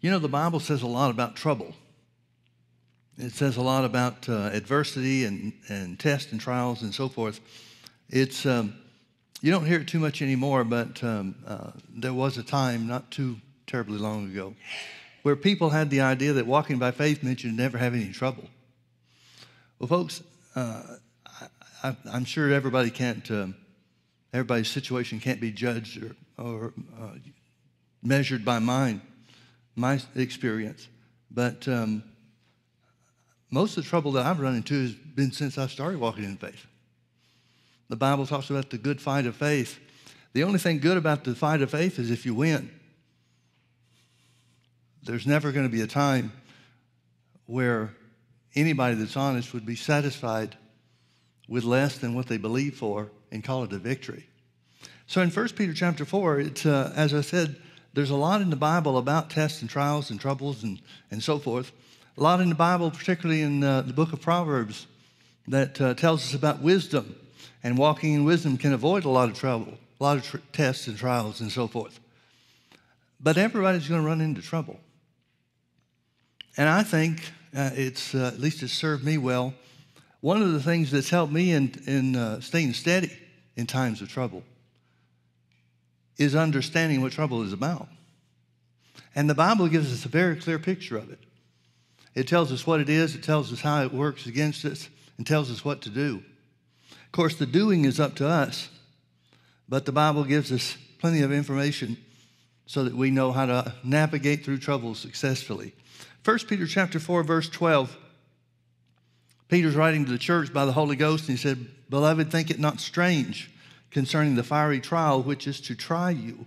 You know, the Bible says a lot about trouble. It says a lot about uh, adversity and, and tests and trials and so forth. It's, um, you don't hear it too much anymore, but um, uh, there was a time not too terribly long ago where people had the idea that walking by faith meant you'd never have any trouble. Well, folks, uh, I, am sure everybody can't, um, everybody's situation can't be judged or, or uh, measured by mine, my experience. But um, most of the trouble that I've run into has been since I started walking in faith. The Bible talks about the good fight of faith. The only thing good about the fight of faith is if you win. There's never going to be a time where anybody that's honest would be satisfied with less than what they believe for and call it a victory. So in 1 Peter chapter 4, it's, uh, as I said, there's a lot in the Bible about tests and trials and troubles and, and so forth. A lot in the Bible, particularly in uh, the book of Proverbs, that uh, tells us about wisdom. And walking in wisdom can avoid a lot of trouble, a lot of tr- tests and trials and so forth. But everybody's going to run into trouble. And I think uh, it's, uh, at least it's served me well. One of the things that's helped me in, in uh, staying steady in times of trouble is understanding what trouble is about. And the Bible gives us a very clear picture of it. It tells us what it is, it tells us how it works against us, and tells us what to do. Of course, the doing is up to us, but the Bible gives us plenty of information so that we know how to navigate through trouble successfully. 1 Peter chapter 4, verse 12. Peter's writing to the church by the Holy Ghost, and he said, Beloved, think it not strange concerning the fiery trial which is to try you,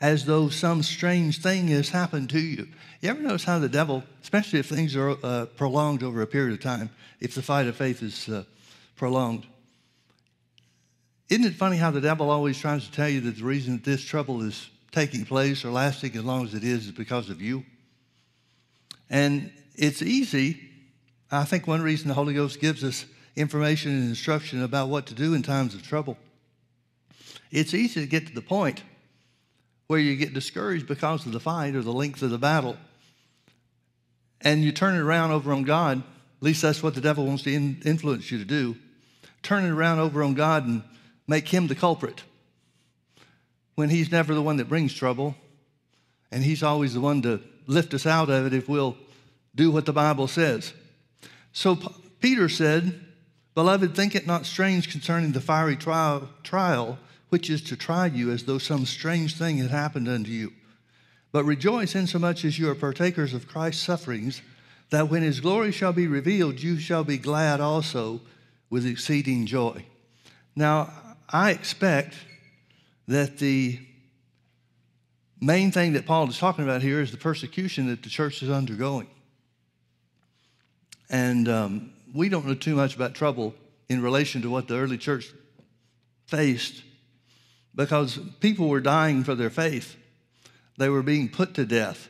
as though some strange thing has happened to you. You ever notice how the devil, especially if things are uh, prolonged over a period of time, if the fight of faith is uh, prolonged, isn't it funny how the devil always tries to tell you that the reason that this trouble is taking place or lasting as long as it is is because of you? And it's easy. I think one reason the Holy Ghost gives us information and instruction about what to do in times of trouble it's easy to get to the point where you get discouraged because of the fight or the length of the battle. And you turn it around over on God. At least that's what the devil wants to in- influence you to do. Turn it around over on God and make him the culprit when he's never the one that brings trouble. And he's always the one to lift us out of it if we'll do what the Bible says. So P- Peter said, Beloved, think it not strange concerning the fiery trial, trial which is to try you as though some strange thing had happened unto you. But rejoice insomuch as you are partakers of Christ's sufferings, that when his glory shall be revealed, you shall be glad also with exceeding joy. Now, I expect that the main thing that Paul is talking about here is the persecution that the church is undergoing. And um, we don't know too much about trouble in relation to what the early church faced because people were dying for their faith. They were being put to death,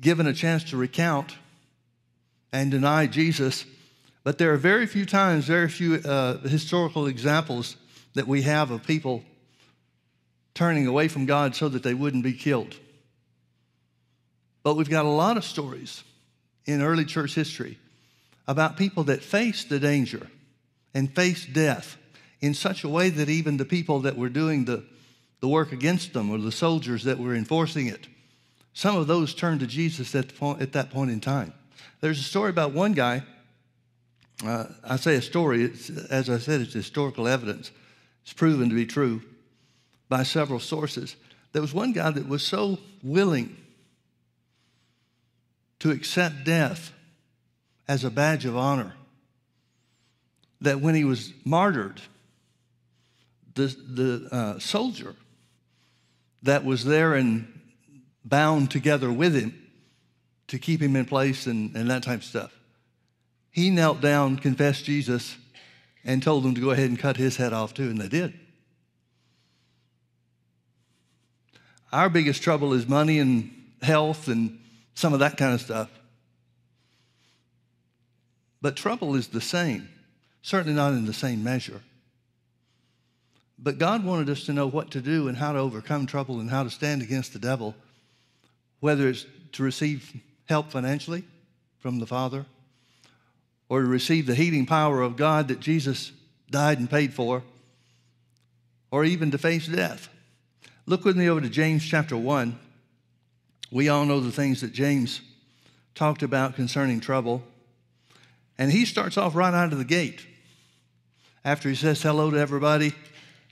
given a chance to recount and deny Jesus. But there are very few times, very few uh, historical examples that we have of people turning away from God so that they wouldn't be killed. But we've got a lot of stories in early church history about people that faced the danger and faced death in such a way that even the people that were doing the, the work against them or the soldiers that were enforcing it, some of those turned to Jesus at, point, at that point in time. There's a story about one guy. Uh, I say a story, as I said, it's historical evidence. It's proven to be true by several sources. There was one guy that was so willing to accept death as a badge of honor that when he was martyred, the, the uh, soldier that was there and bound together with him to keep him in place and, and that type of stuff. He knelt down, confessed Jesus, and told them to go ahead and cut his head off too, and they did. Our biggest trouble is money and health and some of that kind of stuff. But trouble is the same, certainly not in the same measure. But God wanted us to know what to do and how to overcome trouble and how to stand against the devil whether it's to receive help financially from the Father or to receive the healing power of God that Jesus died and paid for, or even to face death. Look with me over to James chapter 1. We all know the things that James talked about concerning trouble. And he starts off right out of the gate. After he says hello to everybody,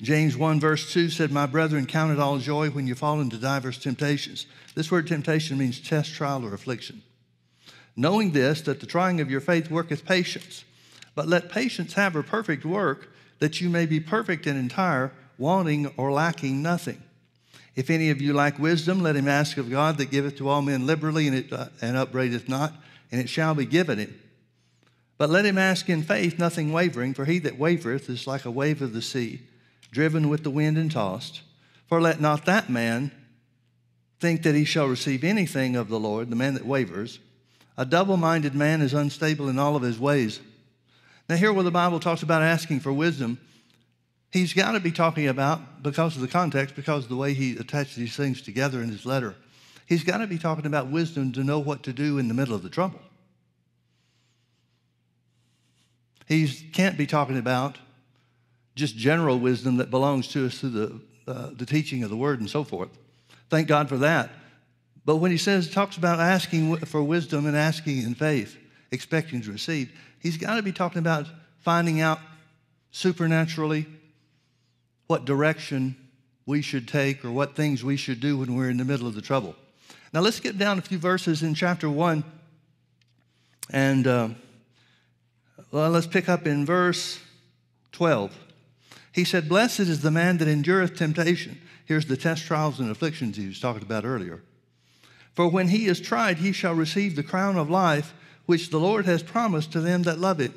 James 1, verse 2 said, My brethren, count it all joy when you fall into diverse temptations. This word temptation means test, trial, or affliction. Knowing this, that the trying of your faith worketh patience. But let patience have her perfect work, that you may be perfect and entire, wanting or lacking nothing. If any of you lack wisdom, let him ask of God that giveth to all men liberally and, it, uh, and upbraideth not, and it shall be given him. But let him ask in faith, nothing wavering, for he that wavereth is like a wave of the sea driven with the wind and tossed. For let not that man think that he shall receive anything of the Lord, the man that wavers. A double minded man is unstable in all of his ways. Now, here where the Bible talks about asking for wisdom, he's got to be talking about, because of the context, because of the way he attached these things together in his letter, he's got to be talking about wisdom to know what to do in the middle of the trouble. He can't be talking about just general wisdom that belongs to us through the, uh, the teaching of the word and so forth. Thank God for that. But when he says, talks about asking for wisdom and asking in faith, expecting to receive, he's got to be talking about finding out supernaturally what direction we should take or what things we should do when we're in the middle of the trouble. Now, let's get down a few verses in chapter 1. And uh, well, let's pick up in verse 12. He said, Blessed is the man that endureth temptation. Here's the test, trials, and afflictions he was talking about earlier. For when he is tried, he shall receive the crown of life which the Lord has promised to them that love it.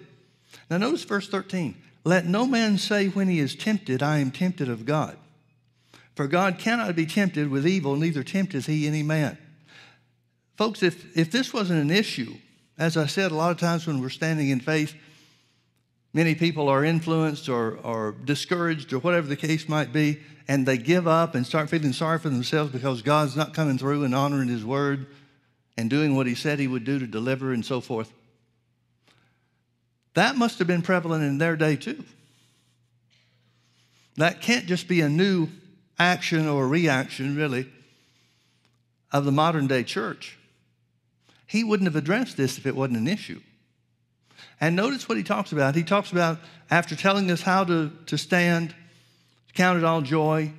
Now, notice verse 13. Let no man say when he is tempted, I am tempted of God. For God cannot be tempted with evil, neither tempteth he any man. Folks, if, if this wasn't an issue, as I said, a lot of times when we're standing in faith, Many people are influenced or, or discouraged or whatever the case might be, and they give up and start feeling sorry for themselves because God's not coming through and honoring His word and doing what He said He would do to deliver and so forth. That must have been prevalent in their day too. That can't just be a new action or reaction, really, of the modern day church. He wouldn't have addressed this if it wasn't an issue. And notice what he talks about. He talks about, after telling us how to, to stand, count it all joy,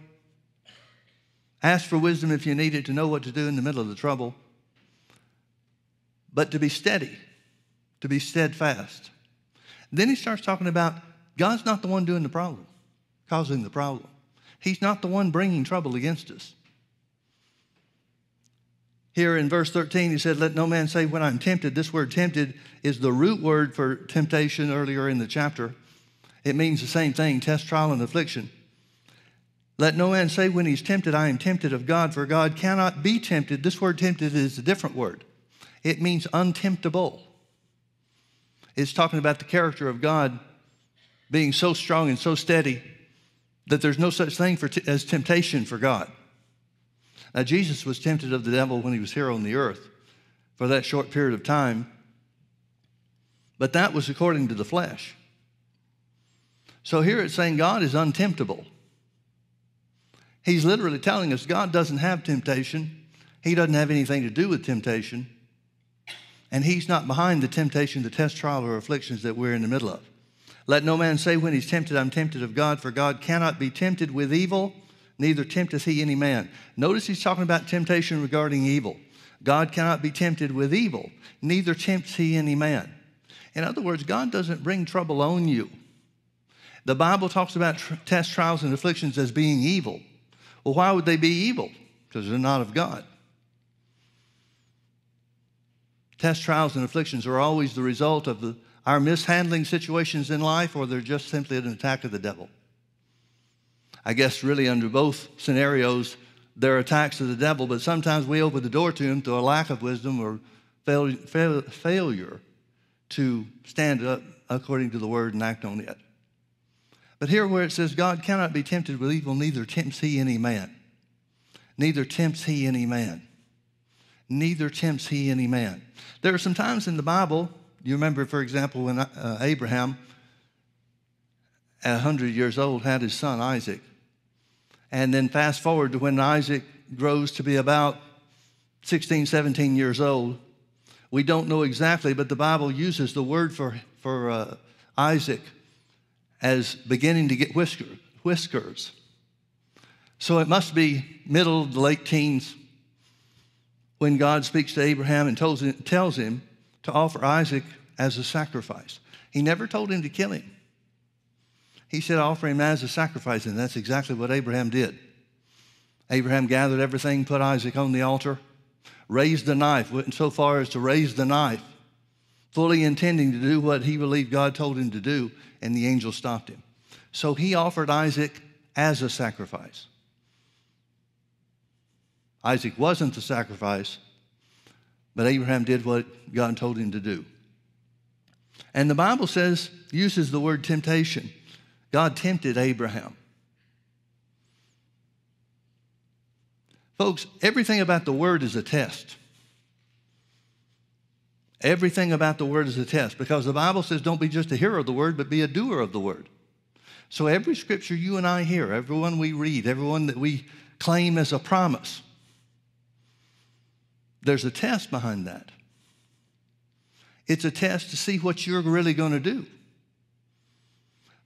ask for wisdom if you need it to know what to do in the middle of the trouble, but to be steady, to be steadfast. Then he starts talking about God's not the one doing the problem, causing the problem. He's not the one bringing trouble against us. Here in verse 13, he said, Let no man say when I'm tempted. This word tempted is the root word for temptation earlier in the chapter. It means the same thing test, trial, and affliction. Let no man say when he's tempted, I am tempted of God, for God cannot be tempted. This word tempted is a different word, it means untemptable. It's talking about the character of God being so strong and so steady that there's no such thing t- as temptation for God. Now, Jesus was tempted of the devil when he was here on the earth for that short period of time, but that was according to the flesh. So here it's saying God is untemptable. He's literally telling us God doesn't have temptation, He doesn't have anything to do with temptation, and He's not behind the temptation, the test, trial, or afflictions that we're in the middle of. Let no man say when he's tempted, I'm tempted of God, for God cannot be tempted with evil neither tempteth he any man. Notice he's talking about temptation regarding evil. God cannot be tempted with evil, neither tempts he any man. In other words, God doesn't bring trouble on you. The Bible talks about tr- tests, trials, and afflictions as being evil. Well, why would they be evil? Because they're not of God. Tests, trials, and afflictions are always the result of the, our mishandling situations in life, or they're just simply an attack of the devil. I guess really under both scenarios, there are attacks of the devil, but sometimes we open the door to him through a lack of wisdom or fail, fail, failure to stand up according to the word and act on it. But here where it says, God cannot be tempted with evil, neither tempts he any man. Neither tempts he any man. neither tempts he any man. There are some times in the Bible, you remember, for example, when uh, Abraham, at 100 years old, had his son Isaac. And then fast forward to when Isaac grows to be about 16, 17 years old. We don't know exactly, but the Bible uses the word for, for uh, Isaac as beginning to get whisker, whiskers. So it must be middle to late teens when God speaks to Abraham and tells him, tells him to offer Isaac as a sacrifice. He never told him to kill him. He said, offer him as a sacrifice, and that's exactly what Abraham did. Abraham gathered everything, put Isaac on the altar, raised the knife, went so far as to raise the knife, fully intending to do what he believed God told him to do, and the angel stopped him. So he offered Isaac as a sacrifice. Isaac wasn't the sacrifice, but Abraham did what God told him to do. And the Bible says, uses the word temptation. God tempted Abraham. Folks, everything about the word is a test. Everything about the word is a test because the Bible says don't be just a hearer of the word, but be a doer of the word. So every scripture you and I hear, everyone we read, everyone that we claim as a promise, there's a test behind that. It's a test to see what you're really going to do.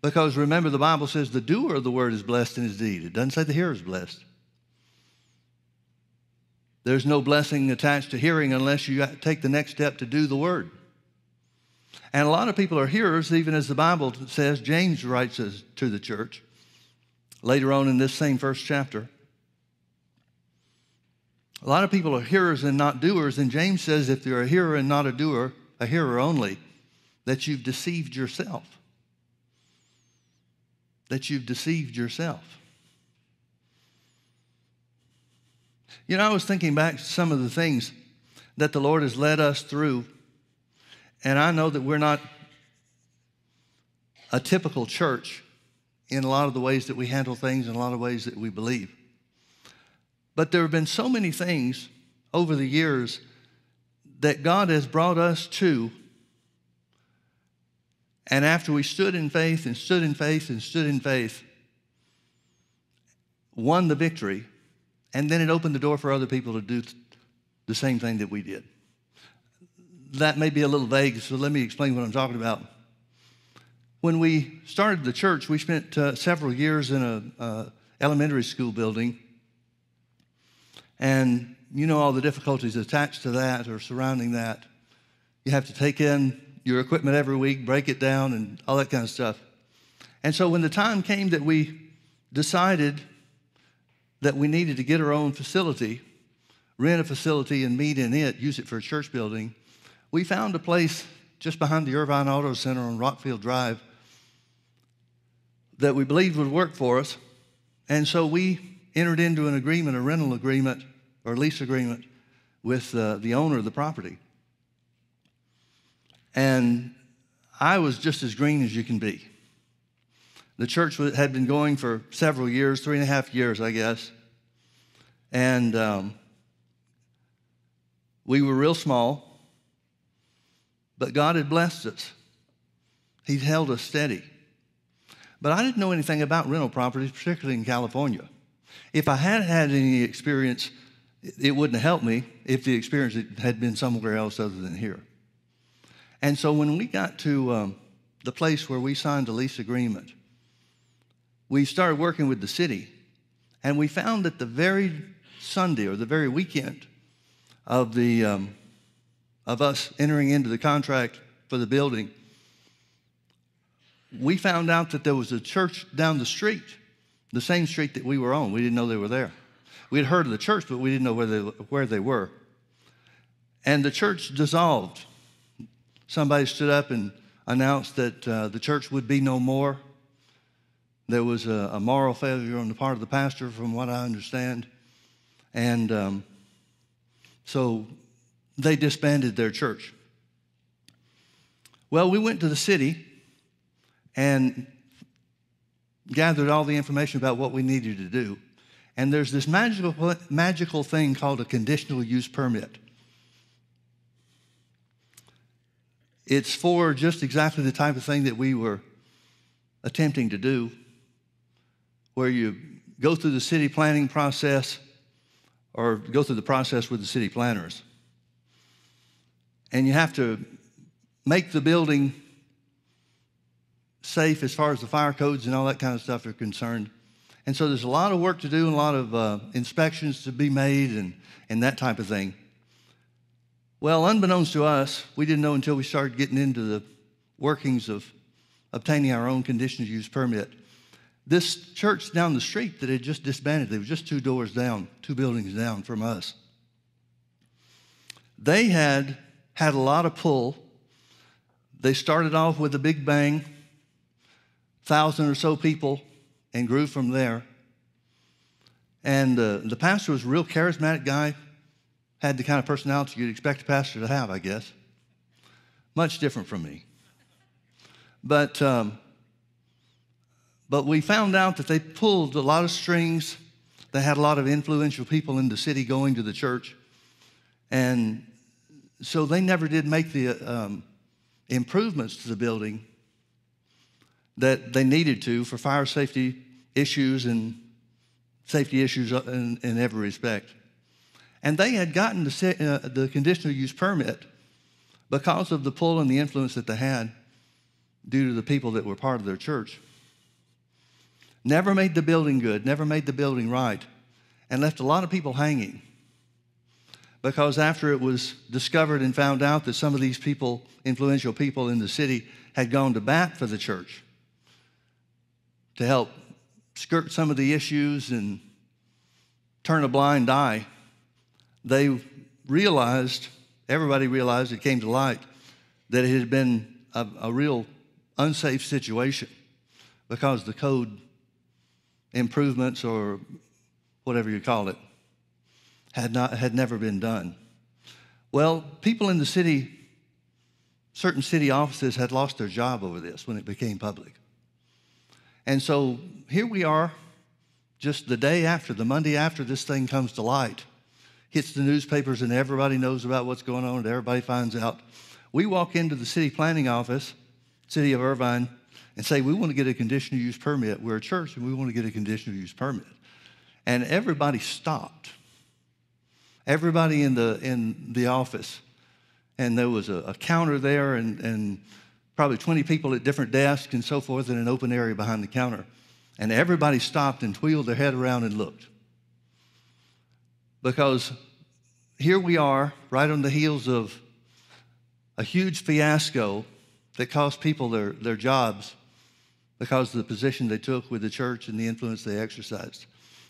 Because remember, the Bible says the doer of the word is blessed in his deed. It doesn't say the hearer is blessed. There's no blessing attached to hearing unless you take the next step to do the word. And a lot of people are hearers, even as the Bible says, James writes to the church later on in this same first chapter. A lot of people are hearers and not doers, and James says if you're a hearer and not a doer, a hearer only, that you've deceived yourself. That you've deceived yourself. You know, I was thinking back to some of the things that the Lord has led us through, and I know that we're not a typical church in a lot of the ways that we handle things and a lot of ways that we believe. But there have been so many things over the years that God has brought us to. And after we stood in faith and stood in faith and stood in faith, won the victory, and then it opened the door for other people to do the same thing that we did. That may be a little vague, so let me explain what I'm talking about. When we started the church, we spent uh, several years in an uh, elementary school building and you know all the difficulties attached to that or surrounding that. You have to take in your equipment every week, break it down, and all that kind of stuff. And so when the time came that we decided that we needed to get our own facility, rent a facility and meet in it, use it for a church building, we found a place just behind the Irvine Auto Center on Rockfield Drive that we believed would work for us. And so we entered into an agreement, a rental agreement or lease agreement with uh, the owner of the property. And I was just as green as you can be. The church had been going for several years, three and a half years, I guess. And um, we were real small, but God had blessed us. He'd held us steady. But I didn't know anything about rental properties, particularly in California. If I had had any experience, it wouldn't have helped me if the experience had been somewhere else other than here. And so when we got to um, the place where we signed the lease agreement, we started working with the city, and we found that the very Sunday or the very weekend of the um, of us entering into the contract for the building, we found out that there was a church down the street the same street that we were on. We didn't know they were there. We had heard of the church, but we didn't know where they, where they were. And the church dissolved. Somebody stood up and announced that uh, the church would be no more. There was a, a, moral failure on the part of the pastor, from what I understand. And um, so they disbanded their church. Well, we went to the city, and gathered all the information about what we needed to do. And there's this magical, magical thing called a conditional use permit. It's for just exactly the type of thing that we were attempting to do, where you go through the city planning process or go through the process with the city planners. And you have to make the building safe as far as the fire codes and all that kind of stuff are concerned. And so there's a lot of work to do and a lot of uh, inspections to be made and, and that type of thing. Well, unbeknownst to us, we didn't know until we started getting into the workings of obtaining our own conditional use permit. This church down the street that had just disbanded, they were just two doors down, two buildings down from us. They had had a lot of pull. They started off with a big bang, thousand or so people, and grew from there. And uh, the pastor was a real charismatic guy, had the kind of personality you'd expect a pastor to have, I guess. Much different from me. But, um, but we found out that they pulled a lot of strings. They had a lot of influential people in the city going to the church. And so they never did make the um, improvements to the building that they needed to for fire safety issues and safety issues in, in every respect. And they had gotten the, uh, the conditional use permit because of the pull and the influence that they had due to the people that were part of their church. Never made the building good, never made the building right, and left a lot of people hanging. Because after it was discovered and found out that some of these people, influential people in the city, had gone to bat for the church to help skirt some of the issues and turn a blind eye, they realized, everybody realized, it came to light, that it had been a, a real unsafe situation because the code improvements or whatever you call it had not had never been done. Well, people in the city, certain city offices had lost their job over this when it became public. And so here we are, just the day after, the Monday after this thing comes to light, hits the newspapers, and everybody knows about what's going on, and everybody finds out. We walk into the city planning office, city of Irvine, and say, We want to get a conditional use permit. We're a church, and we want to get a conditional use permit. And everybody stopped. Everybody in the, in the office. And there was a, a counter there, and, and probably 20 people at different desks and so forth in an open area behind the counter. And everybody stopped and wheeled their head around and looked. Because here we are, right on the heels of a huge fiasco that cost people their, their jobs because of the position they took with the church and the influence they exercised.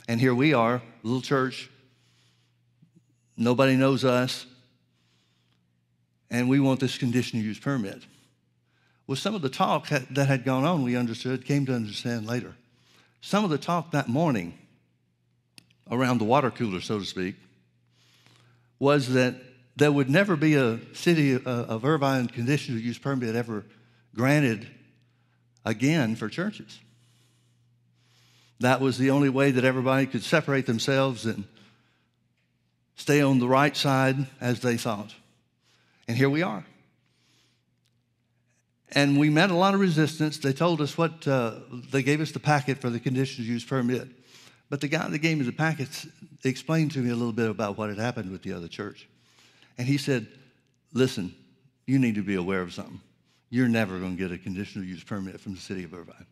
And here we are, little church, nobody knows us, and we want this conditional use permit. Well, some of the talk that had gone on, we understood, came to understand later. Some of the talk that morning around the water cooler, so to speak, was that there would never be a city of Irvine conditional use permit ever granted again for churches. That was the only way that everybody could separate themselves and stay on the right side as they thought. And here we are. And we met a lot of resistance. They told us what, uh, they gave us the packet for the conditional use permit. But the guy that gave me the packet explained to me a little bit about what had happened with the other church. And he said, Listen, you need to be aware of something. You're never going to get a conditional use permit from the city of Irvine.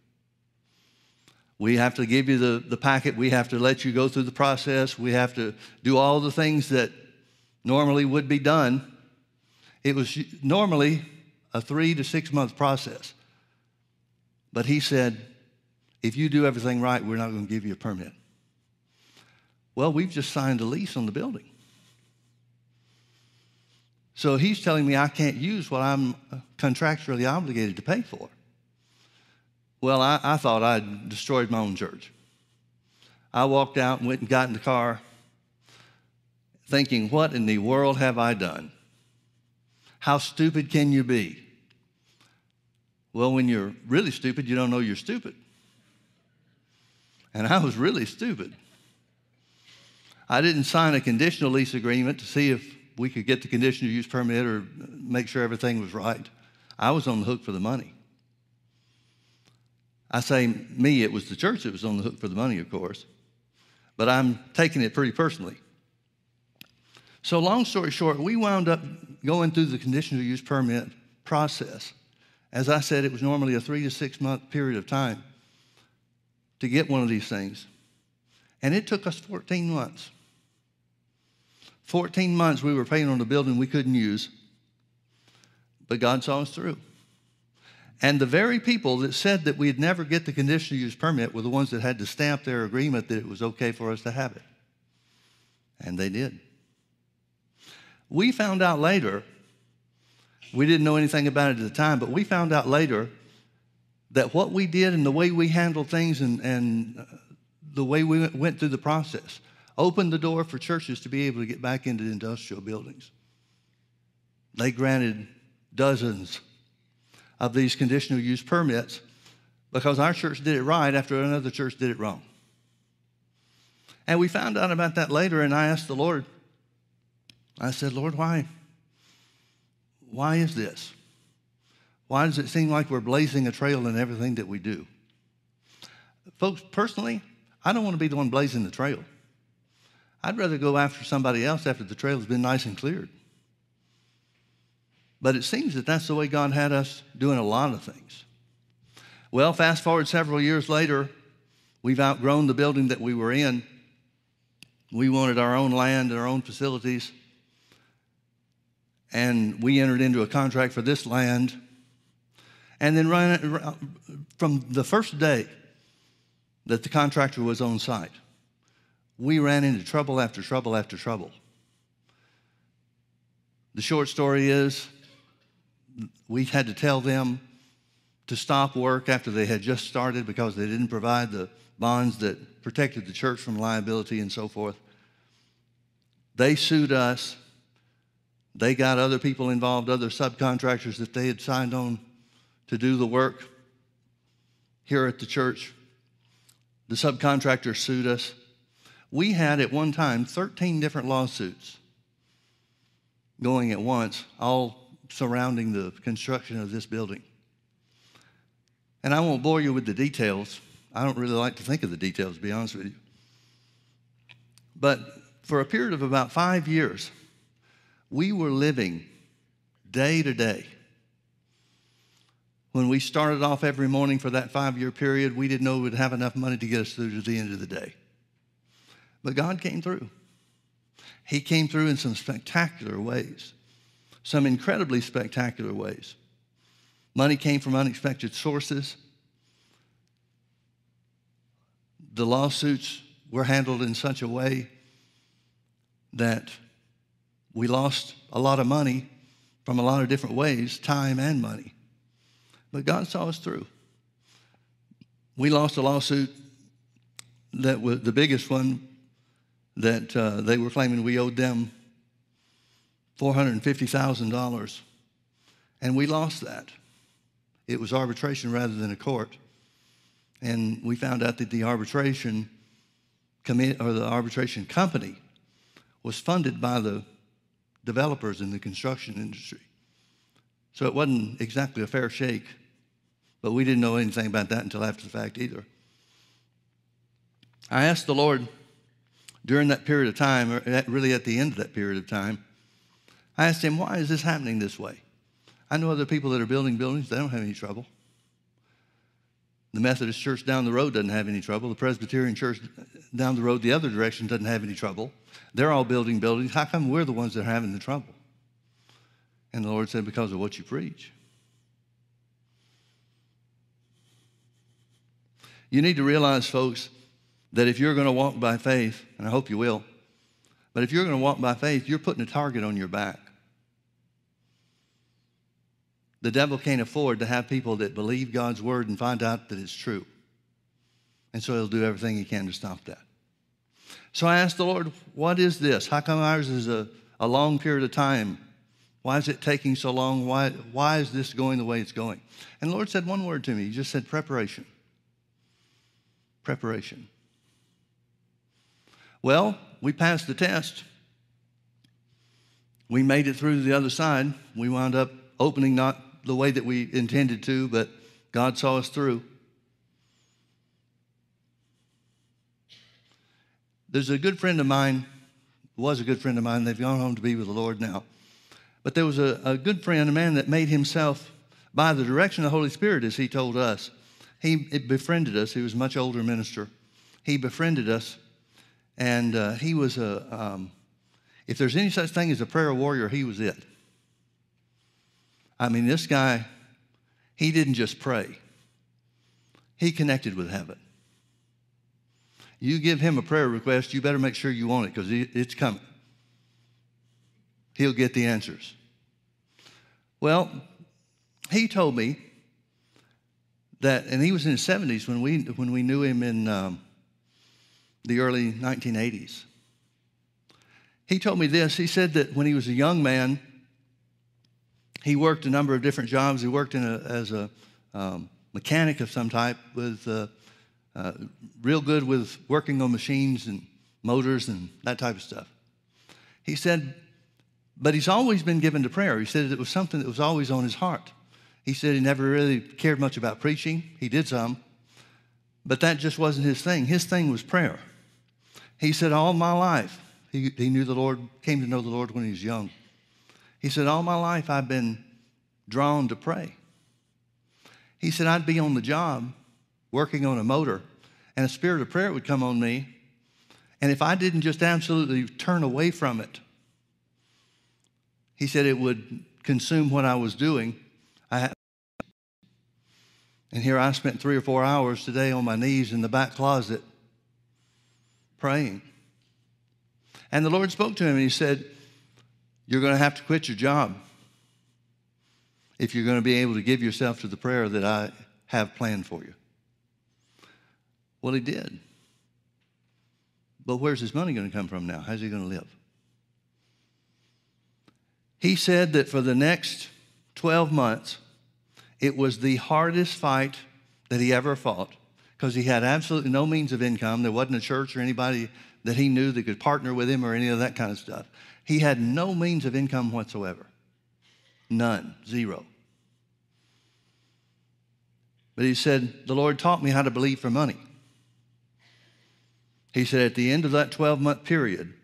We have to give you the, the packet. We have to let you go through the process. We have to do all the things that normally would be done. It was normally a three to six month process. But he said, if you do everything right, we're not going to give you a permit. Well, we've just signed a lease on the building. So he's telling me I can't use what I'm uh, contractually obligated to pay for. Well, I, I thought I'd destroyed my own church. I walked out and went and got in the car thinking, what in the world have I done? How stupid can you be? Well, when you're really stupid, you don't know you're stupid. And I was really stupid. I didn't sign a conditional lease agreement to see if we could get the conditional use permit or make sure everything was right. I was on the hook for the money. I say me, it was the church that was on the hook for the money, of course, but I'm taking it pretty personally. So, long story short, we wound up going through the conditional use permit process. As I said, it was normally a three to six month period of time to get one of these things. And it took us 14 months. 14 months we were paying on a building we couldn't use, but God saw us through. And the very people that said that we'd never get the conditional use permit were the ones that had to stamp their agreement that it was okay for us to have it. And they did. We found out later, we didn't know anything about it at the time, but we found out later that what we did and the way we handled things and, and uh, the way we went through the process opened the door for churches to be able to get back into industrial buildings. They granted dozens of these conditional use permits because our church did it right after another church did it wrong. And we found out about that later, and I asked the Lord, I said, Lord, why? Why is this? Why does it seem like we're blazing a trail in everything that we do? Folks, personally, I don't want to be the one blazing the trail. I'd rather go after somebody else after the trail has been nice and cleared. But it seems that that's the way God had us doing a lot of things. Well, fast forward several years later, we've outgrown the building that we were in. We wanted our own land and our own facilities. And we entered into a contract for this land. And then right, from the first day that the contractor was on site, we ran into trouble after trouble after trouble. The short story is we had to tell them to stop work after they had just started because they didn't provide the bonds that protected the church from liability and so forth. They sued us. They got other people involved, other subcontractors that they had signed on to do the work here at the church. The subcontractors sued us. We had at one time 13 different lawsuits going at once, all surrounding the construction of this building. And I won't bore you with the details. I don't really like to think of the details, to be honest with you. But for a period of about five years, we were living day to day. When we started off every morning for that five year period, we didn't know we'd have enough money to get us through to the end of the day. But God came through. He came through in some spectacular ways, some incredibly spectacular ways. Money came from unexpected sources. The lawsuits were handled in such a way that we lost a lot of money from a lot of different ways time and money. But God saw us through. We lost a lawsuit that was the biggest one that uh, they were claiming we owed them $450,000. And we lost that. It was arbitration rather than a court. And we found out that the arbitration commit or the arbitration company was funded by the developers in the construction industry. So it wasn't exactly a fair shake, but we didn't know anything about that until after the fact either. I asked the Lord during that period of time, or really at the end of that period of time, I asked him, why is this happening this way? I know other people that are building buildings, they don't have any trouble. The Methodist church down the road doesn't have any trouble. The Presbyterian church down the road the other direction doesn't have any trouble. They're all building buildings. How come we're the ones that are having the trouble? And the Lord said, Because of what you preach. You need to realize, folks, that if you're going to walk by faith, and I hope you will, but if you're going to walk by faith, you're putting a target on your back. The devil can't afford to have people that believe God's word and find out that it's true. And so he'll do everything he can to stop that. So I asked the Lord, what is this? How come ours is a, a long period of time? Why is it taking so long? Why, why is this going the way it's going? And the Lord said one word to me. He just said preparation. Preparation. Well, we passed the test. We made it through to the other side. We wound up opening not the way that we intended to, but God saw us through. There's a good friend of mine, was a good friend of mine. They've gone home to be with the Lord now. But there was a, a good friend, a man that made himself by the direction of the Holy Spirit, as he told us. He befriended us. He was a much older minister. He befriended us, and uh, he was a, um, if there's any such thing as a prayer warrior, he was it. I mean, this guy, he didn't just pray, he connected with heaven. You give him a prayer request, you better make sure you want it because it's coming. He'll get the answers. Well, he told me that, and he was in his 70s when we, when we knew him in um, the early 1980s. He told me this. He said that when he was a young man, he worked a number of different jobs. He worked a, as a um, mechanic of some type, with uh, uh, real good with working on machines and motors and that type of stuff. He said, but he's always been given to prayer. He said it was something that was always on his heart. He said he never really cared much about preaching. He did some, but that just wasn't his thing. His thing was prayer. He said, All my life, he, he knew the Lord, came to know the Lord when he was young. He said, All my life I've been drawn to pray. He said, I'd be on the job working on a motor, and a spirit of prayer would come on me. And if I didn't just absolutely turn away from it, he said it would consume what I was doing. I and here I spent three or four hours today on my knees in the back closet praying. And the Lord spoke to him and he said, you're going to have to quit your job if you're going to be able to give yourself to the prayer that I have planned for you. Well, he did. But where's his money going to come from now? How's he going to live? He said that for the next 12 months, it was the hardest fight that he ever fought because he had absolutely no means of income. There wasn't a church or anybody that he knew that could partner with him or any of that kind of stuff. He had no means of income whatsoever. None, zero. But he said, The Lord taught me how to believe for money. He said, At the end of that 12 month period,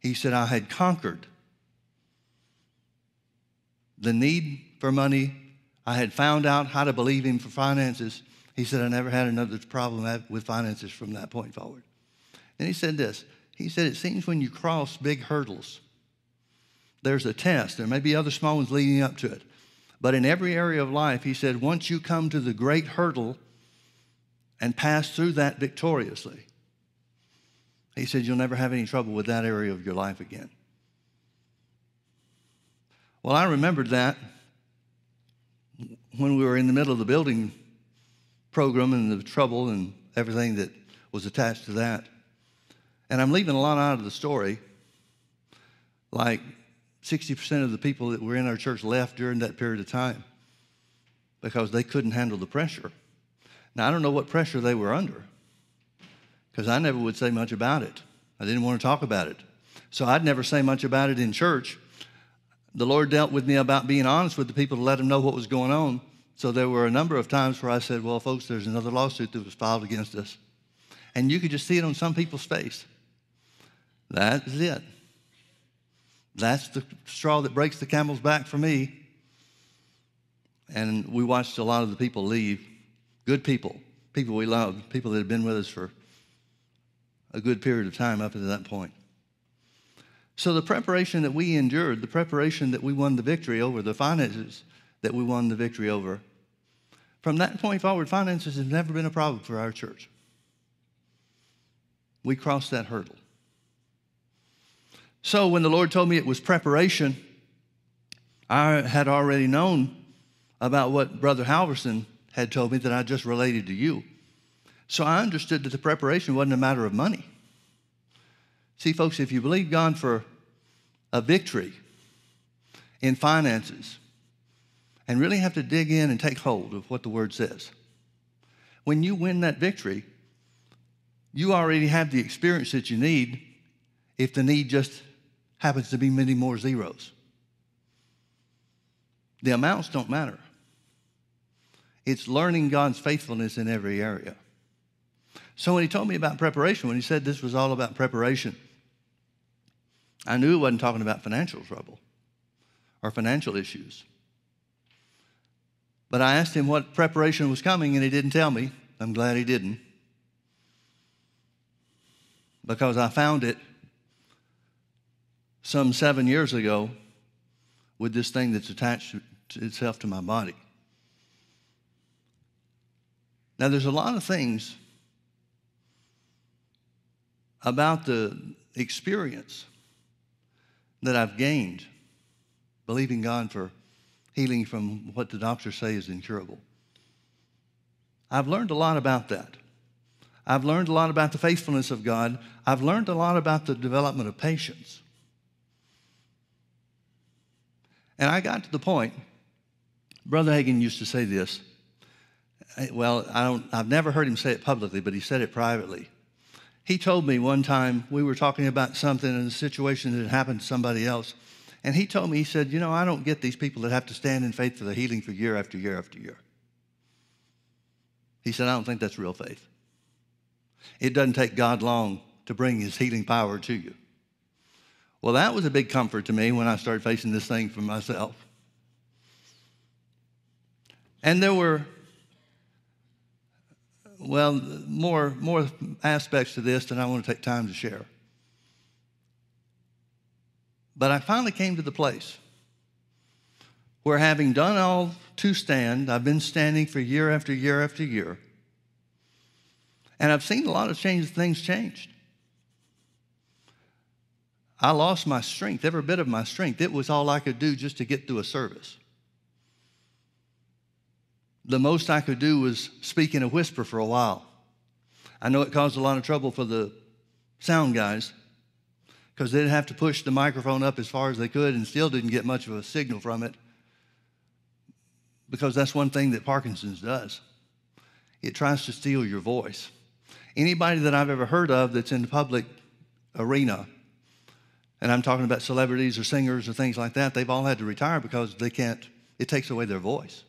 he said, I had conquered the need for money. I had found out how to believe him for finances. He said, I never had another problem with finances from that point forward. And he said this he said, It seems when you cross big hurdles, there's a test. There may be other small ones leading up to it. But in every area of life, he said, once you come to the great hurdle and pass through that victoriously, he said, you'll never have any trouble with that area of your life again. Well, I remembered that when we were in the middle of the building program and the trouble and everything that was attached to that. And I'm leaving a lot out of the story. Like 60% of the people that were in our church left during that period of time because they couldn't handle the pressure. Now, I don't know what pressure they were under because I never would say much about it. I didn't want to talk about it. So I'd never say much about it in church. The Lord dealt with me about being honest with the people to let them know what was going on. So there were a number of times where I said, Well, folks, there's another lawsuit that was filed against us. And you could just see it on some people's face. That is it. That's the straw that breaks the camel's back for me. And we watched a lot of the people leave. Good people, people we love, people that had been with us for a good period of time up to that point. So the preparation that we endured, the preparation that we won the victory over, the finances that we won the victory over, from that point forward, finances have never been a problem for our church. We crossed that hurdle. So when the Lord told me it was preparation, I had already known about what Brother Halverson had told me that I just related to you. So I understood that the preparation wasn't a matter of money. See, folks, if you believe God for a victory in finances and really have to dig in and take hold of what the word says, when you win that victory, you already have the experience that you need if the need just happens to be many more zeros. The amounts don't matter. It's learning God's faithfulness in every area. So when he told me about preparation, when he said this was all about preparation, I knew he wasn't talking about financial trouble or financial issues. But I asked him what preparation was coming, and he didn't tell me. I'm glad he didn't. Because I found it some seven years ago with this thing that's attached itself to my body. Now, there's a lot of things about the experience that I've gained believing God for healing from what the doctors say is incurable. I've learned a lot about that. I've learned a lot about the faithfulness of God. I've learned a lot about the development of patience. And I got to the point, Brother Hagin used to say this. Eh, well, I don't, I've never heard him say it publicly, but he said it privately. He told me one time we were talking about something and a situation that had happened to somebody else. And he told me, he said, You know, I don't get these people that have to stand in faith for the healing for year after year after year. He said, I don't think that's real faith. It doesn't take God long to bring his healing power to you. Well, that was a big comfort to me when I started facing this thing for myself. And there were, well, more, more aspects to this than I want to take time to share. But I finally came to the place where, having done all to stand, I've been standing for year after year after year, and I've seen a lot of change, things changed. I lost my strength, every bit of my strength. It was all I could do just to get through a service. The most I could do was speak in a whisper for a while. I know it caused a lot of trouble for the sound guys because they'd have to push the microphone up as far as they could and still didn't get much of a signal from it because that's one thing that Parkinson's does. It tries to steal your voice. Anybody that I've ever heard of that's in the public arena and I'm talking about celebrities or singers or things like that, they've all had to retire because they can't, it takes away their voice.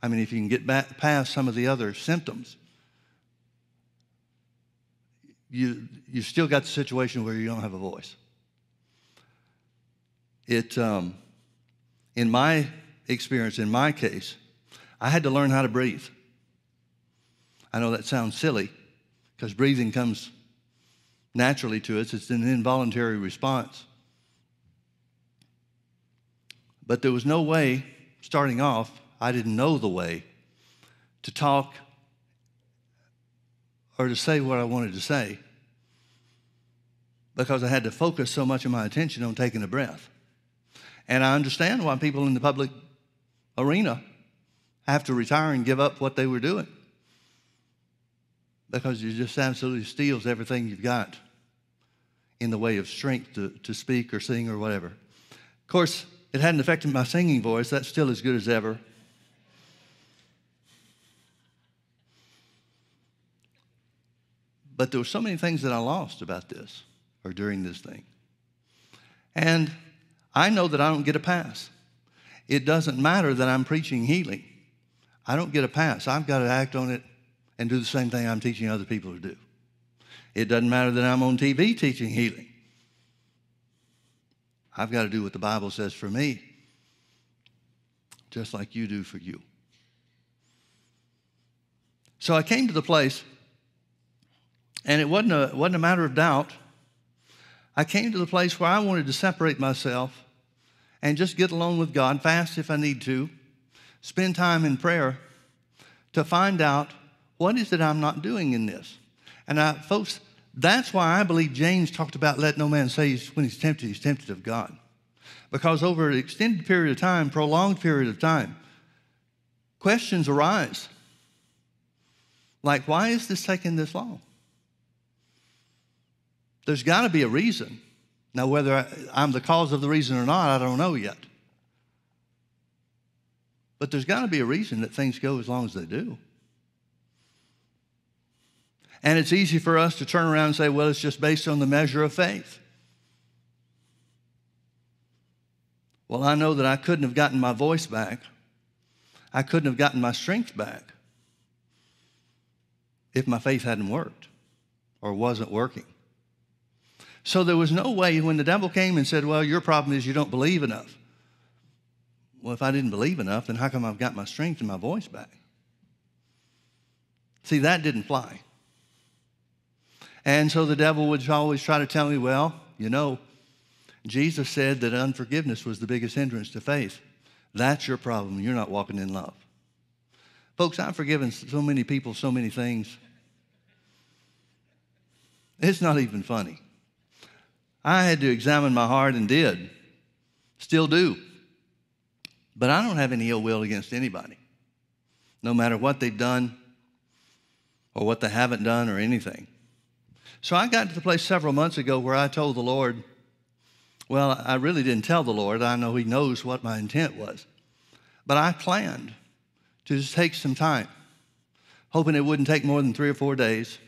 I mean, if you can get back past some of the other symptoms, you, you still got the situation where you don't have a voice. It, um, in my experience, in my case, I had to learn how to breathe. I know that sounds silly because breathing comes naturally to us, it's an involuntary response. But there was no way, starting off, I didn't know the way to talk or to say what I wanted to say because I had to focus so much of my attention on taking a breath. And I understand why people in the public arena have to retire and give up what they were doing because it just absolutely steals everything you've got in the way of strength to, to speak or sing or whatever. Of course, it hadn't affected my singing voice. That's still as good as ever. But there were so many things that I lost about this or during this thing. And I know that I don't get a pass. It doesn't matter that I'm preaching healing. I don't get a pass. I've got to act on it and do the same thing I'm teaching other people to do. It doesn't matter that I'm on TV teaching healing. I've got to do what the Bible says for me, just like you do for you. So I came to the place, and it wasn't a, wasn't a matter of doubt. I came to the place where I wanted to separate myself and just get alone with God, fast if I need to, spend time in prayer to find out what is it I'm not doing in this. And I, folks, that's why I believe James talked about let no man say he's, when he's tempted, he's tempted of God. Because over an extended period of time, prolonged period of time, questions arise. Like, why is this taking this long? There's got to be a reason. Now, whether I'm the cause of the reason or not, I don't know yet. But there's got to be a reason that things go as long as they do. And it's easy for us to turn around and say, well, it's just based on the measure of faith. Well, I know that I couldn't have gotten my voice back. I couldn't have gotten my strength back if my faith hadn't worked or wasn't working. So there was no way when the devil came and said, Well, your problem is you don't believe enough. Well, if I didn't believe enough, then how come I've got my strength and my voice back? See, that didn't fly. And so the devil would always try to tell me, Well, you know, Jesus said that unforgiveness was the biggest hindrance to faith. That's your problem. You're not walking in love. Folks, I've forgiven so many people so many things. It's not even funny. I had to examine my heart and did, still do. But I don't have any ill will against anybody, no matter what they've done or what they haven't done or anything. So I got to the place several months ago where I told the Lord, well, I really didn't tell the Lord. I know He knows what my intent was. But I planned to just take some time, hoping it wouldn't take more than three or four days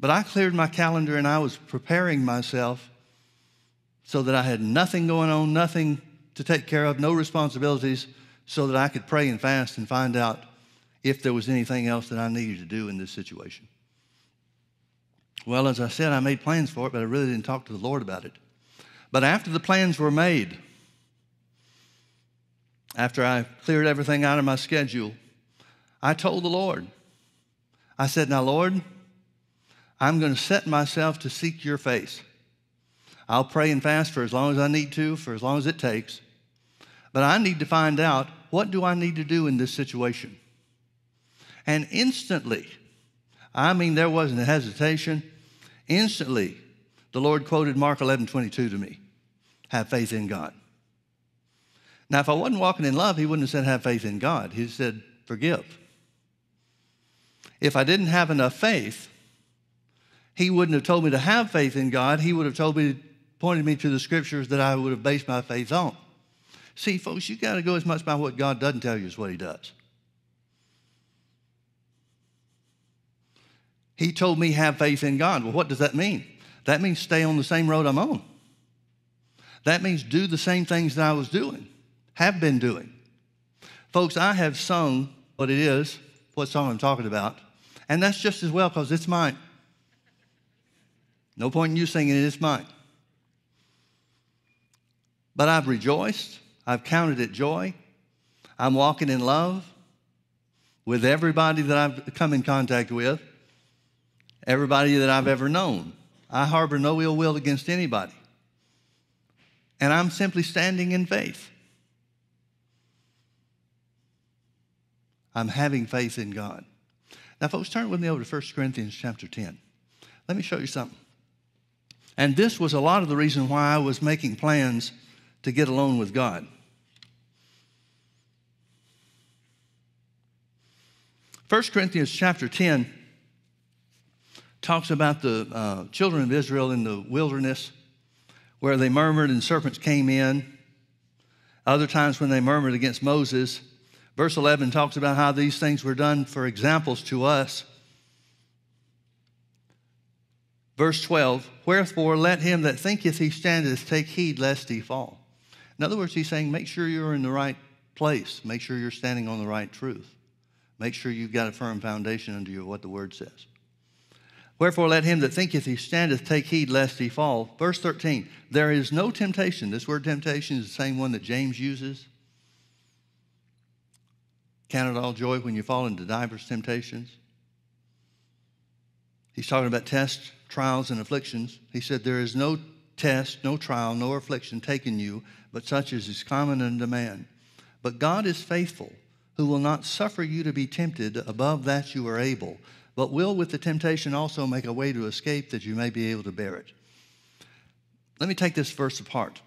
but I cleared my calendar and I was preparing myself so that I had nothing going on, nothing to take care of, no responsibilities, so that I could pray and fast and find out if there was anything else that I needed to do in this situation. Well, as I said, I made plans for it, but I really didn't talk to the Lord about it. But after the plans were made, after I cleared everything out of my schedule, I told the Lord, I said, Now, Lord, I'm going to set myself to seek your face. I'll pray and fast for as long as I need to, for as long as it takes. But I need to find out what do I need to do in this situation? And instantly, I mean, there wasn't a hesitation. Instantly, the Lord quoted Mark 11 22 to me have faith in God. Now, if I wasn't walking in love, he wouldn't have said have faith in God. He said forgive. If I didn't have enough faith, he wouldn't have told me to have faith in God. He would have told me, pointed me to the scriptures that I would have based my faith on. See, folks, you got to go as much by what God doesn't tell you as what He does. He told me have faith in God. Well, what does that mean? That means stay on the same road I'm on. That means do the same things that I was doing, have been doing. Folks, I have sung what it is, what song I'm talking about, and that's just as well because it's mine. No point in you singing it, it's mine. But I've rejoiced, I've counted it joy. I'm walking in love with everybody that I've come in contact with, everybody that I've ever known. I harbor no ill will against anybody. And I'm simply standing in faith. I'm having faith in God. Now, folks, turn with me over to 1 Corinthians chapter 10. Let me show you something. And this was a lot of the reason why I was making plans to get alone with God. First Corinthians chapter 10 talks about the uh, children of Israel in the wilderness where they murmured and serpents came in. Other times when they murmured against Moses. Verse 11 talks about how these things were done for examples to us Verse 12, wherefore let him that thinketh he standeth take heed lest he fall. In other words, he's saying, make sure you're in the right place. Make sure you're standing on the right truth. Make sure you've got a firm foundation under you, what the word says. Wherefore let him that thinketh he standeth take heed lest he fall. Verse 13, there is no temptation. This word temptation is the same one that James uses. Count it all joy when you fall into divers temptations. He's talking about tests trials and afflictions. He said, There is no test, no trial, no affliction taken you, but such as is common unto man. But God is faithful, who will not suffer you to be tempted above that you are able, but will with the temptation also make a way to escape that you may be able to bear it. Let me take this verse apart.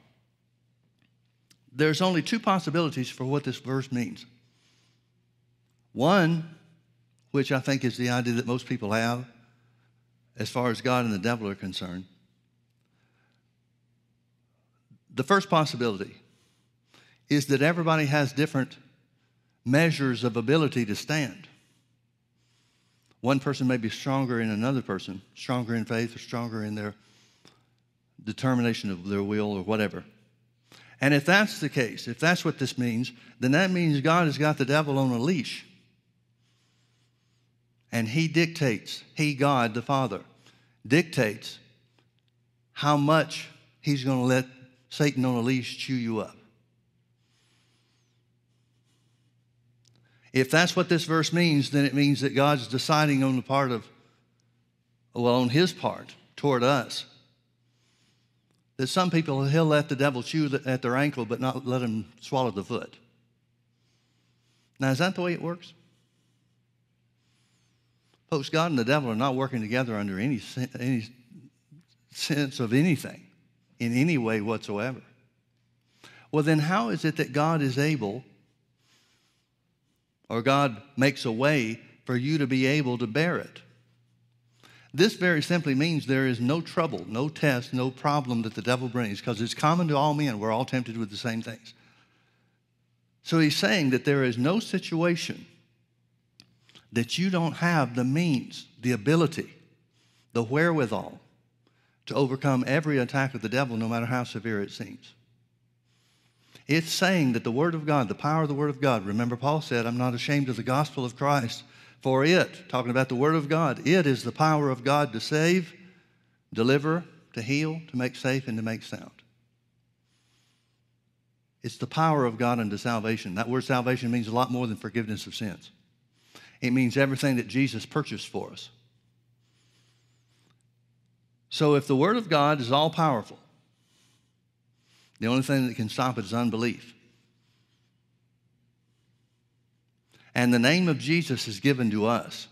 There's only two possibilities for what this verse means. One, which I think is the idea that most people have, as far as God and the devil are concerned. The first possibility is that everybody has different measures of ability to stand. One person may be stronger in another person, stronger in faith or stronger in their determination of their will or whatever. And if that's the case, if that's what this means, then that means God has got the devil on a leash. And he dictates, he, God the Father, dictates how much he's going to let Satan on a leash chew you up. If that's what this verse means, then it means that God's deciding on the part of, well, on his part toward us. That some people, he'll let the devil chew at their ankle, but not let him swallow the foot. Now, is that the way it works? Folks, God and the devil are not working together under any, any sense of anything in any way whatsoever. Well, then, how is it that God is able or God makes a way for you to be able to bear it. This very simply means there is no trouble, no test, no problem that the devil brings because it's common to all men. We're all tempted with the same things. So he's saying that there is no situation that you don't have the means, the ability, the wherewithal to overcome every attack of the devil, no matter how severe it seems. It's saying that the Word of God, the power of the Word of God, remember, Paul said, I'm not ashamed of the gospel of Christ, for it, talking about the Word of God, it is the power of God to save, deliver, to heal, to make safe, and to make sound. It's the power of God unto salvation. That word salvation means a lot more than forgiveness of sins. It means everything that Jesus purchased for us. So if the Word of God is all powerful, the only thing that can stop it is unbelief. And the name of Jesus is given to us.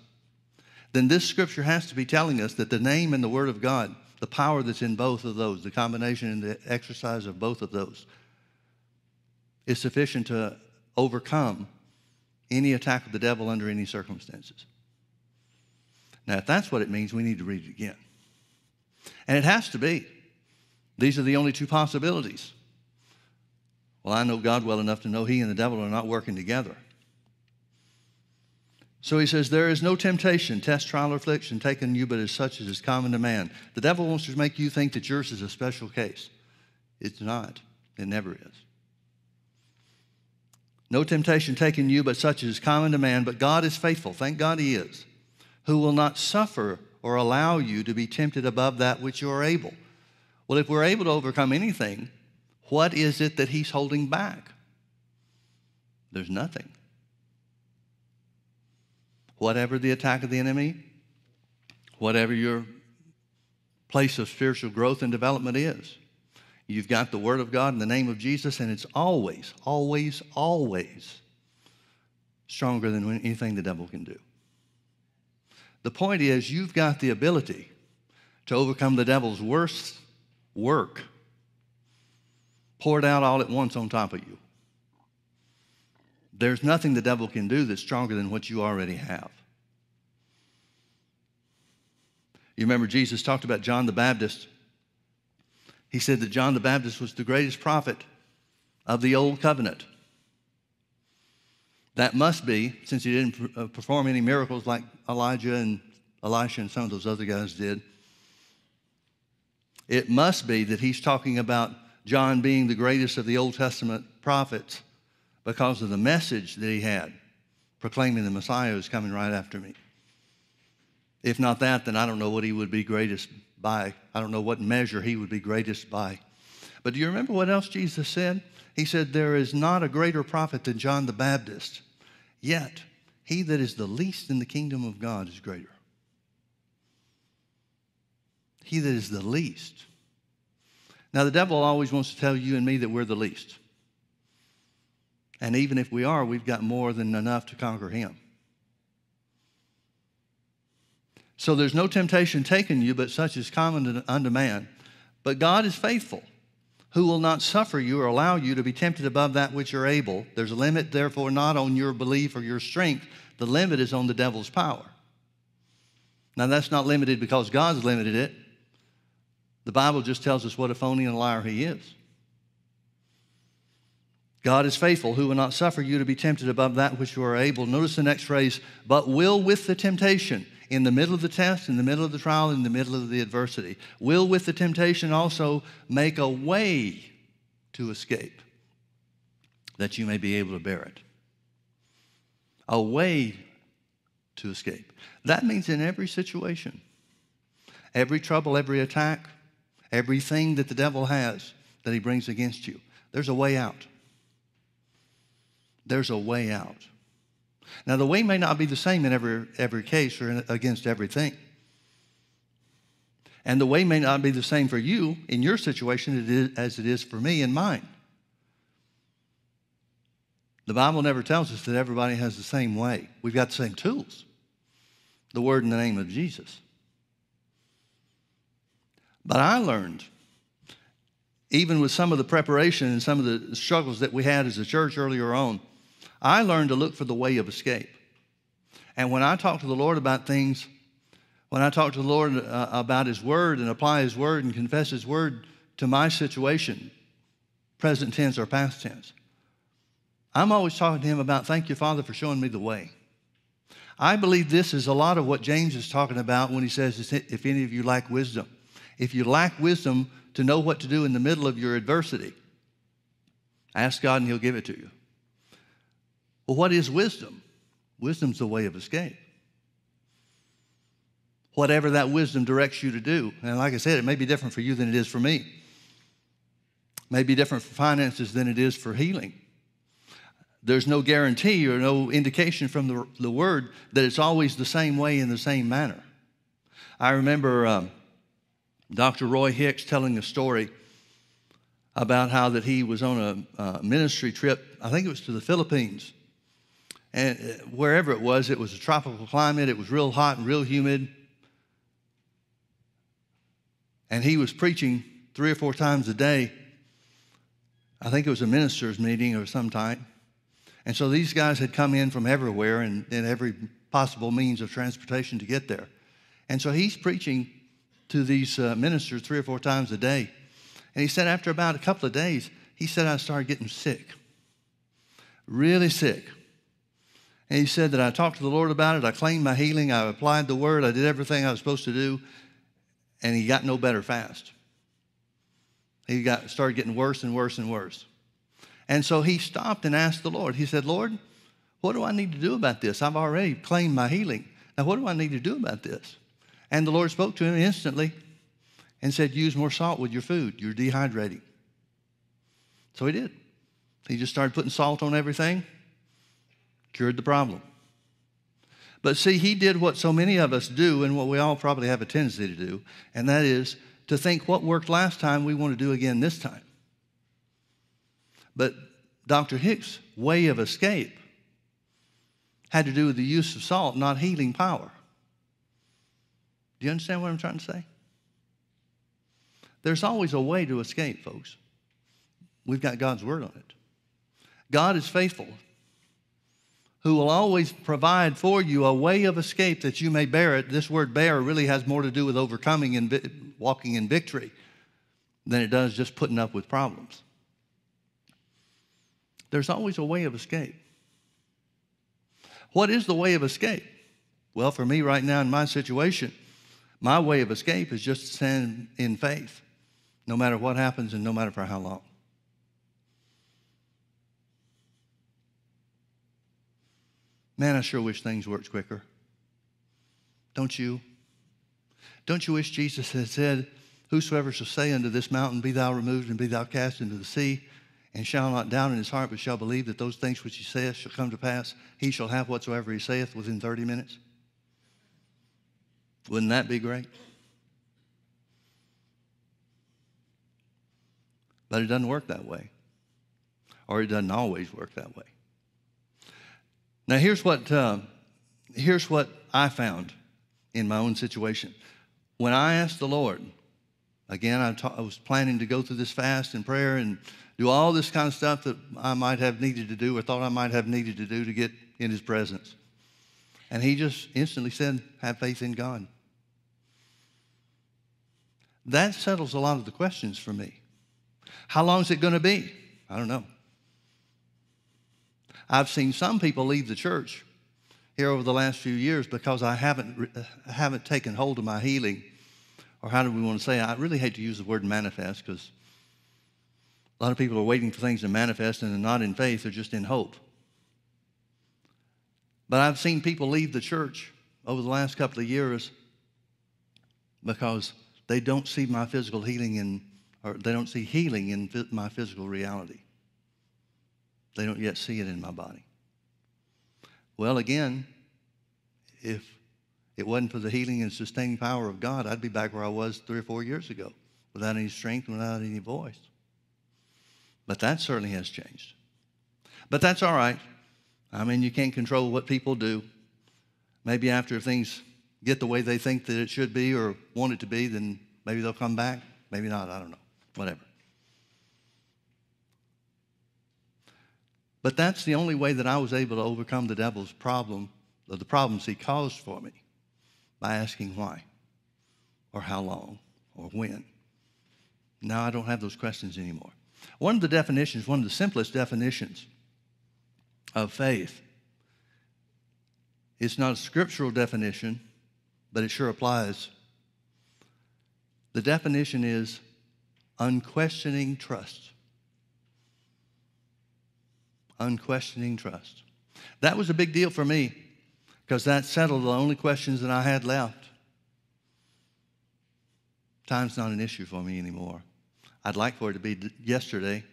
Then this scripture has to be telling us that the name and the Word of God, the power that's in both of those, the combination and the exercise of both of those, is sufficient to overcome any attack of the devil under any circumstances. Now, if that's what it means, we need to read it again. And it has to be. These are the only two possibilities. Well, I know God well enough to know he and the devil are not working together. So he says, There is no temptation, test, trial, or affliction taken you, but as such as is common to man. The devil wants to make you think that yours is a special case. It's not, it never is. No temptation taken you, but such as is common to man. But God is faithful, thank God he is, who will not suffer or allow you to be tempted above that which you are able. Well, if we're able to overcome anything, what is it that he's holding back? There's nothing. Whatever the attack of the enemy, whatever your place of spiritual growth and development is, you've got the Word of God in the name of Jesus, and it's always, always, always stronger than anything the devil can do. The point is, you've got the ability to overcome the devil's worst work poured out all at once on top of you. There's nothing the devil can do that's stronger than what you already have. You remember Jesus talked about John the Baptist. He said that John the Baptist was the greatest prophet of the old covenant. That must be, since he didn't uh, perform any miracles like Elijah and Elisha and some of those other guys did, it must be that he's talking about John being the greatest of the Old Testament prophets because of the message that he had, proclaiming the Messiah is coming right after me. If not that, then I don't know what he would be greatest by. I don't know what measure he would be greatest by. But do you remember what else Jesus said? He said, There is not a greater prophet than John the Baptist, yet he that is the least in the kingdom of God is greater. He that is the least now, the devil always wants to tell you and me that we're the least. And even if we are, we've got more than enough to conquer him. So there's no temptation taken you, but such is common unto man. But God is faithful, who will not suffer you or allow you to be tempted above that which you're able. There's a limit, therefore, not on your belief or your strength. The limit is on the devil's power. Now, that's not limited because God's limited it. The Bible just tells us what a phony and liar he is. God is faithful, who will not suffer you to be tempted above that which you are able. Notice the next phrase, but will with the temptation, in the middle of the test, in the middle of the trial, in the middle of the adversity, will with the temptation also make a way to escape, that you may be able to bear it. A way to escape. That means in every situation, every trouble, every attack, everything that the devil has that he brings against you, there's a way out. There's a way out. Now, the way may not be the same in every, every case or in, against everything. And the way may not be the same for you in your situation as it is for me in mine. The Bible never tells us that everybody has the same way. We've got the same tools the word in the name of Jesus. But I learned, even with some of the preparation and some of the struggles that we had as a church earlier on, I learned to look for the way of escape. And when I talk to the Lord about things, when I talk to the Lord uh, about His Word and apply His Word and confess His Word to my situation, present tense or past tense, I'm always talking to Him about, thank you, Father, for showing me the way. I believe this is a lot of what James is talking about when he says, if any of you lack wisdom. If you lack wisdom to know what to do in the middle of your adversity, ask God and He'll give it to you. Well, what is wisdom? Wisdom's the way of escape. Whatever that wisdom directs you to do. And like I said, it may be different for you than it is for me. It may be different for finances than it is for healing there's no guarantee or no indication from the, the word that it's always the same way in the same manner. I remember um, Dr. Roy Hicks telling a story about how that he was on a uh, ministry trip, I think it was to the Philippines. And uh, wherever it was, it was a tropical climate. It was real hot and real humid. And he was preaching three or four times a day. I think it was a minister's meeting of some type. And so these guys had come in from everywhere and, and every possible means of transportation to get there. And so he's preaching to these uh, ministers three or four times a day. And he said, after about a couple of days, he said, I started getting sick, really sick. And he said that I talked to the Lord about it. I claimed my healing. I applied the word. I did everything I was supposed to do. And he got no better fast. He got, started getting worse and worse and worse. And so he stopped and asked the Lord. He said, Lord, what do I need to do about this? I've already claimed my healing. Now, what do I need to do about this? And the Lord spoke to him instantly and said, Use more salt with your food. You're dehydrating. So he did. He just started putting salt on everything, cured the problem. But see, he did what so many of us do and what we all probably have a tendency to do, and that is to think what worked last time we want to do again this time. But Dr. Hicks' way of escape had to do with the use of salt, not healing power. Do you understand what I'm trying to say? There's always a way to escape, folks. We've got God's word on it. God is faithful, who will always provide for you a way of escape that you may bear it. This word bear really has more to do with overcoming and walking in victory than it does just putting up with problems. There's always a way of escape. What is the way of escape? Well, for me right now in my situation, my way of escape is just to stand in faith, no matter what happens and no matter for how long. Man, I sure wish things worked quicker. Don't you? Don't you wish Jesus had said, Whosoever shall say unto this mountain, Be thou removed and be thou cast into the sea, and shall not doubt in his heart, but shall believe that those things which he saith shall come to pass, he shall have whatsoever he saith within 30 minutes? Wouldn't that be great? But it doesn't work that way, or it doesn't always work that way. Now, here's what, uh, here's what I found in my own situation. When I asked the Lord, again, I, ta- I was planning to go through this fast and prayer and do all this kind of stuff that I might have needed to do or thought I might have needed to do to get in his presence. And he just instantly said, Have faith in God. That settles a lot of the questions for me. How long is it going to be? I don't know. I've seen some people leave the church here over the last few years because I haven't, uh, haven't taken hold of my healing. Or how do we want to say it? I really hate to use the word manifest because A lot of people are waiting for things to manifest and they're not in faith, they're just in hope. But I've seen people leave the church over the last couple of years because they don't see my physical healing in, or they don't see healing in my physical reality. They don't yet see it in my body. Well, again, if it wasn't for the healing and sustaining power of God, I'd be back where I was three or four years ago without any strength, without any voice. But that certainly has changed. But that's all right. I mean, you can't control what people do. Maybe after things get the way they think that it should be or want it to be, then maybe they'll come back. Maybe not. I don't know. Whatever. But that's the only way that I was able to overcome the devil's problem, or the problems he caused for me, by asking why, or how long, or when. Now I don't have those questions anymore. One of the definitions, one of the simplest definitions of faith, it's not a scriptural definition, but it sure applies. The definition is unquestioning trust. Unquestioning trust. That was a big deal for me because that settled the only questions that I had left. Time's not an issue for me anymore. I'd like for it to be yesterday.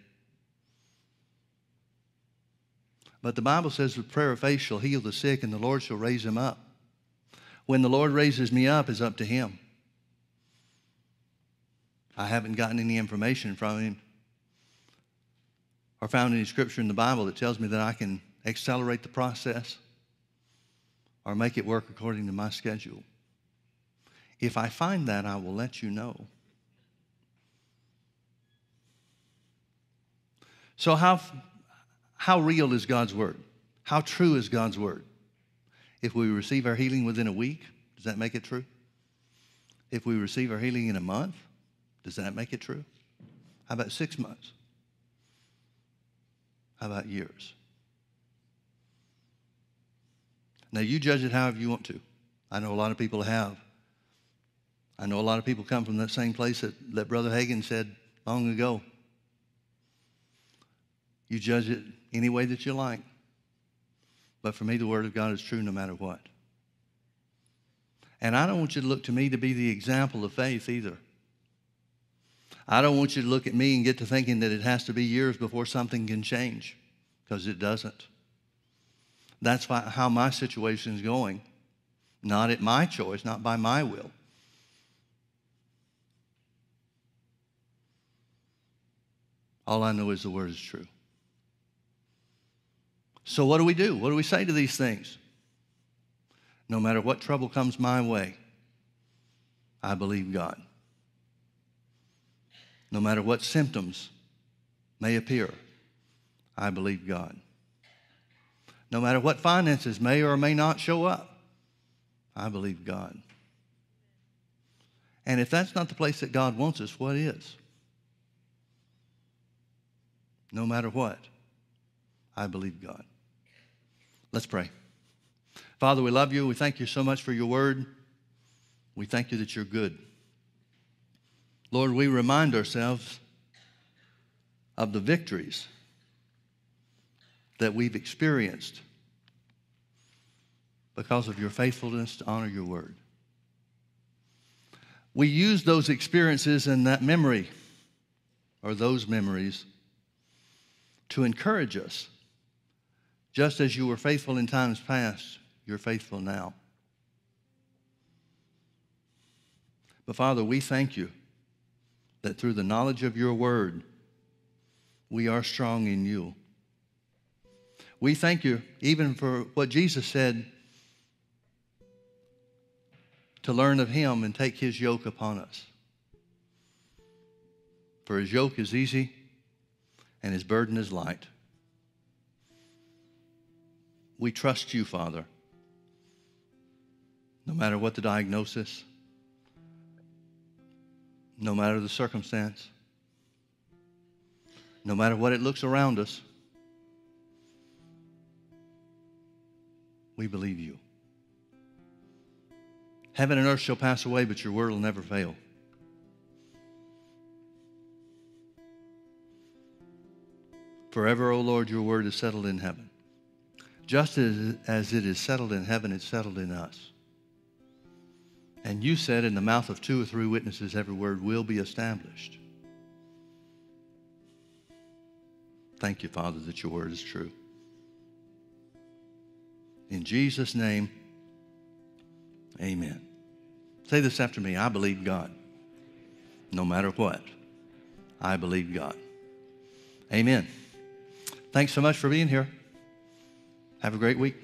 But the Bible says the prayer of faith shall heal the sick and the Lord shall raise him up. When the Lord raises me up is up to him. I haven't gotten any information from him or found any scripture in the Bible that tells me that I can accelerate the process or make it work according to my schedule. If I find that, I will let you know. So, how, how real is God's word? How true is God's word? If we receive our healing within a week, does that make it true? If we receive our healing in a month, does that make it true? How about six months? How about years? Now, you judge it however you want to. I know a lot of people have. I know a lot of people come from that same place that, that Brother Hagin said long ago. You judge it any way that you like. But for me, the Word of God is true no matter what. And I don't want you to look to me to be the example of faith either. I don't want you to look at me and get to thinking that it has to be years before something can change, because it doesn't. That's why, how my situation is going. Not at my choice, not by my will. All I know is the word is true. So, what do we do? What do we say to these things? No matter what trouble comes my way, I believe God. No matter what symptoms may appear, I believe God. No matter what finances may or may not show up, I believe God. And if that's not the place that God wants us, what is? No matter what, I believe God. Let's pray. Father, we love you. We thank you so much for your word. We thank you that you're good. Lord, we remind ourselves of the victories that we've experienced because of your faithfulness to honor your word. We use those experiences and that memory, or those memories, to encourage us just as you were faithful in times past, you're faithful now. But Father, we thank you that through the knowledge of your word, we are strong in you. We thank you even for what Jesus said to learn of him and take his yoke upon us. For his yoke is easy and his burden is light. We trust you, Father. No matter what the diagnosis, no matter the circumstance, no matter what it looks around us, we believe you. Heaven and earth shall pass away, but your word will never fail. Forever, O Lord, your word is settled in heaven. Just as, as it is settled in heaven, it's settled in us. And you said, in the mouth of two or three witnesses, every word will be established. Thank you, Father, that your word is true. In Jesus' name, amen. Say this after me I believe God. No matter what, I believe God. Amen. Thanks so much for being here. Have a great week.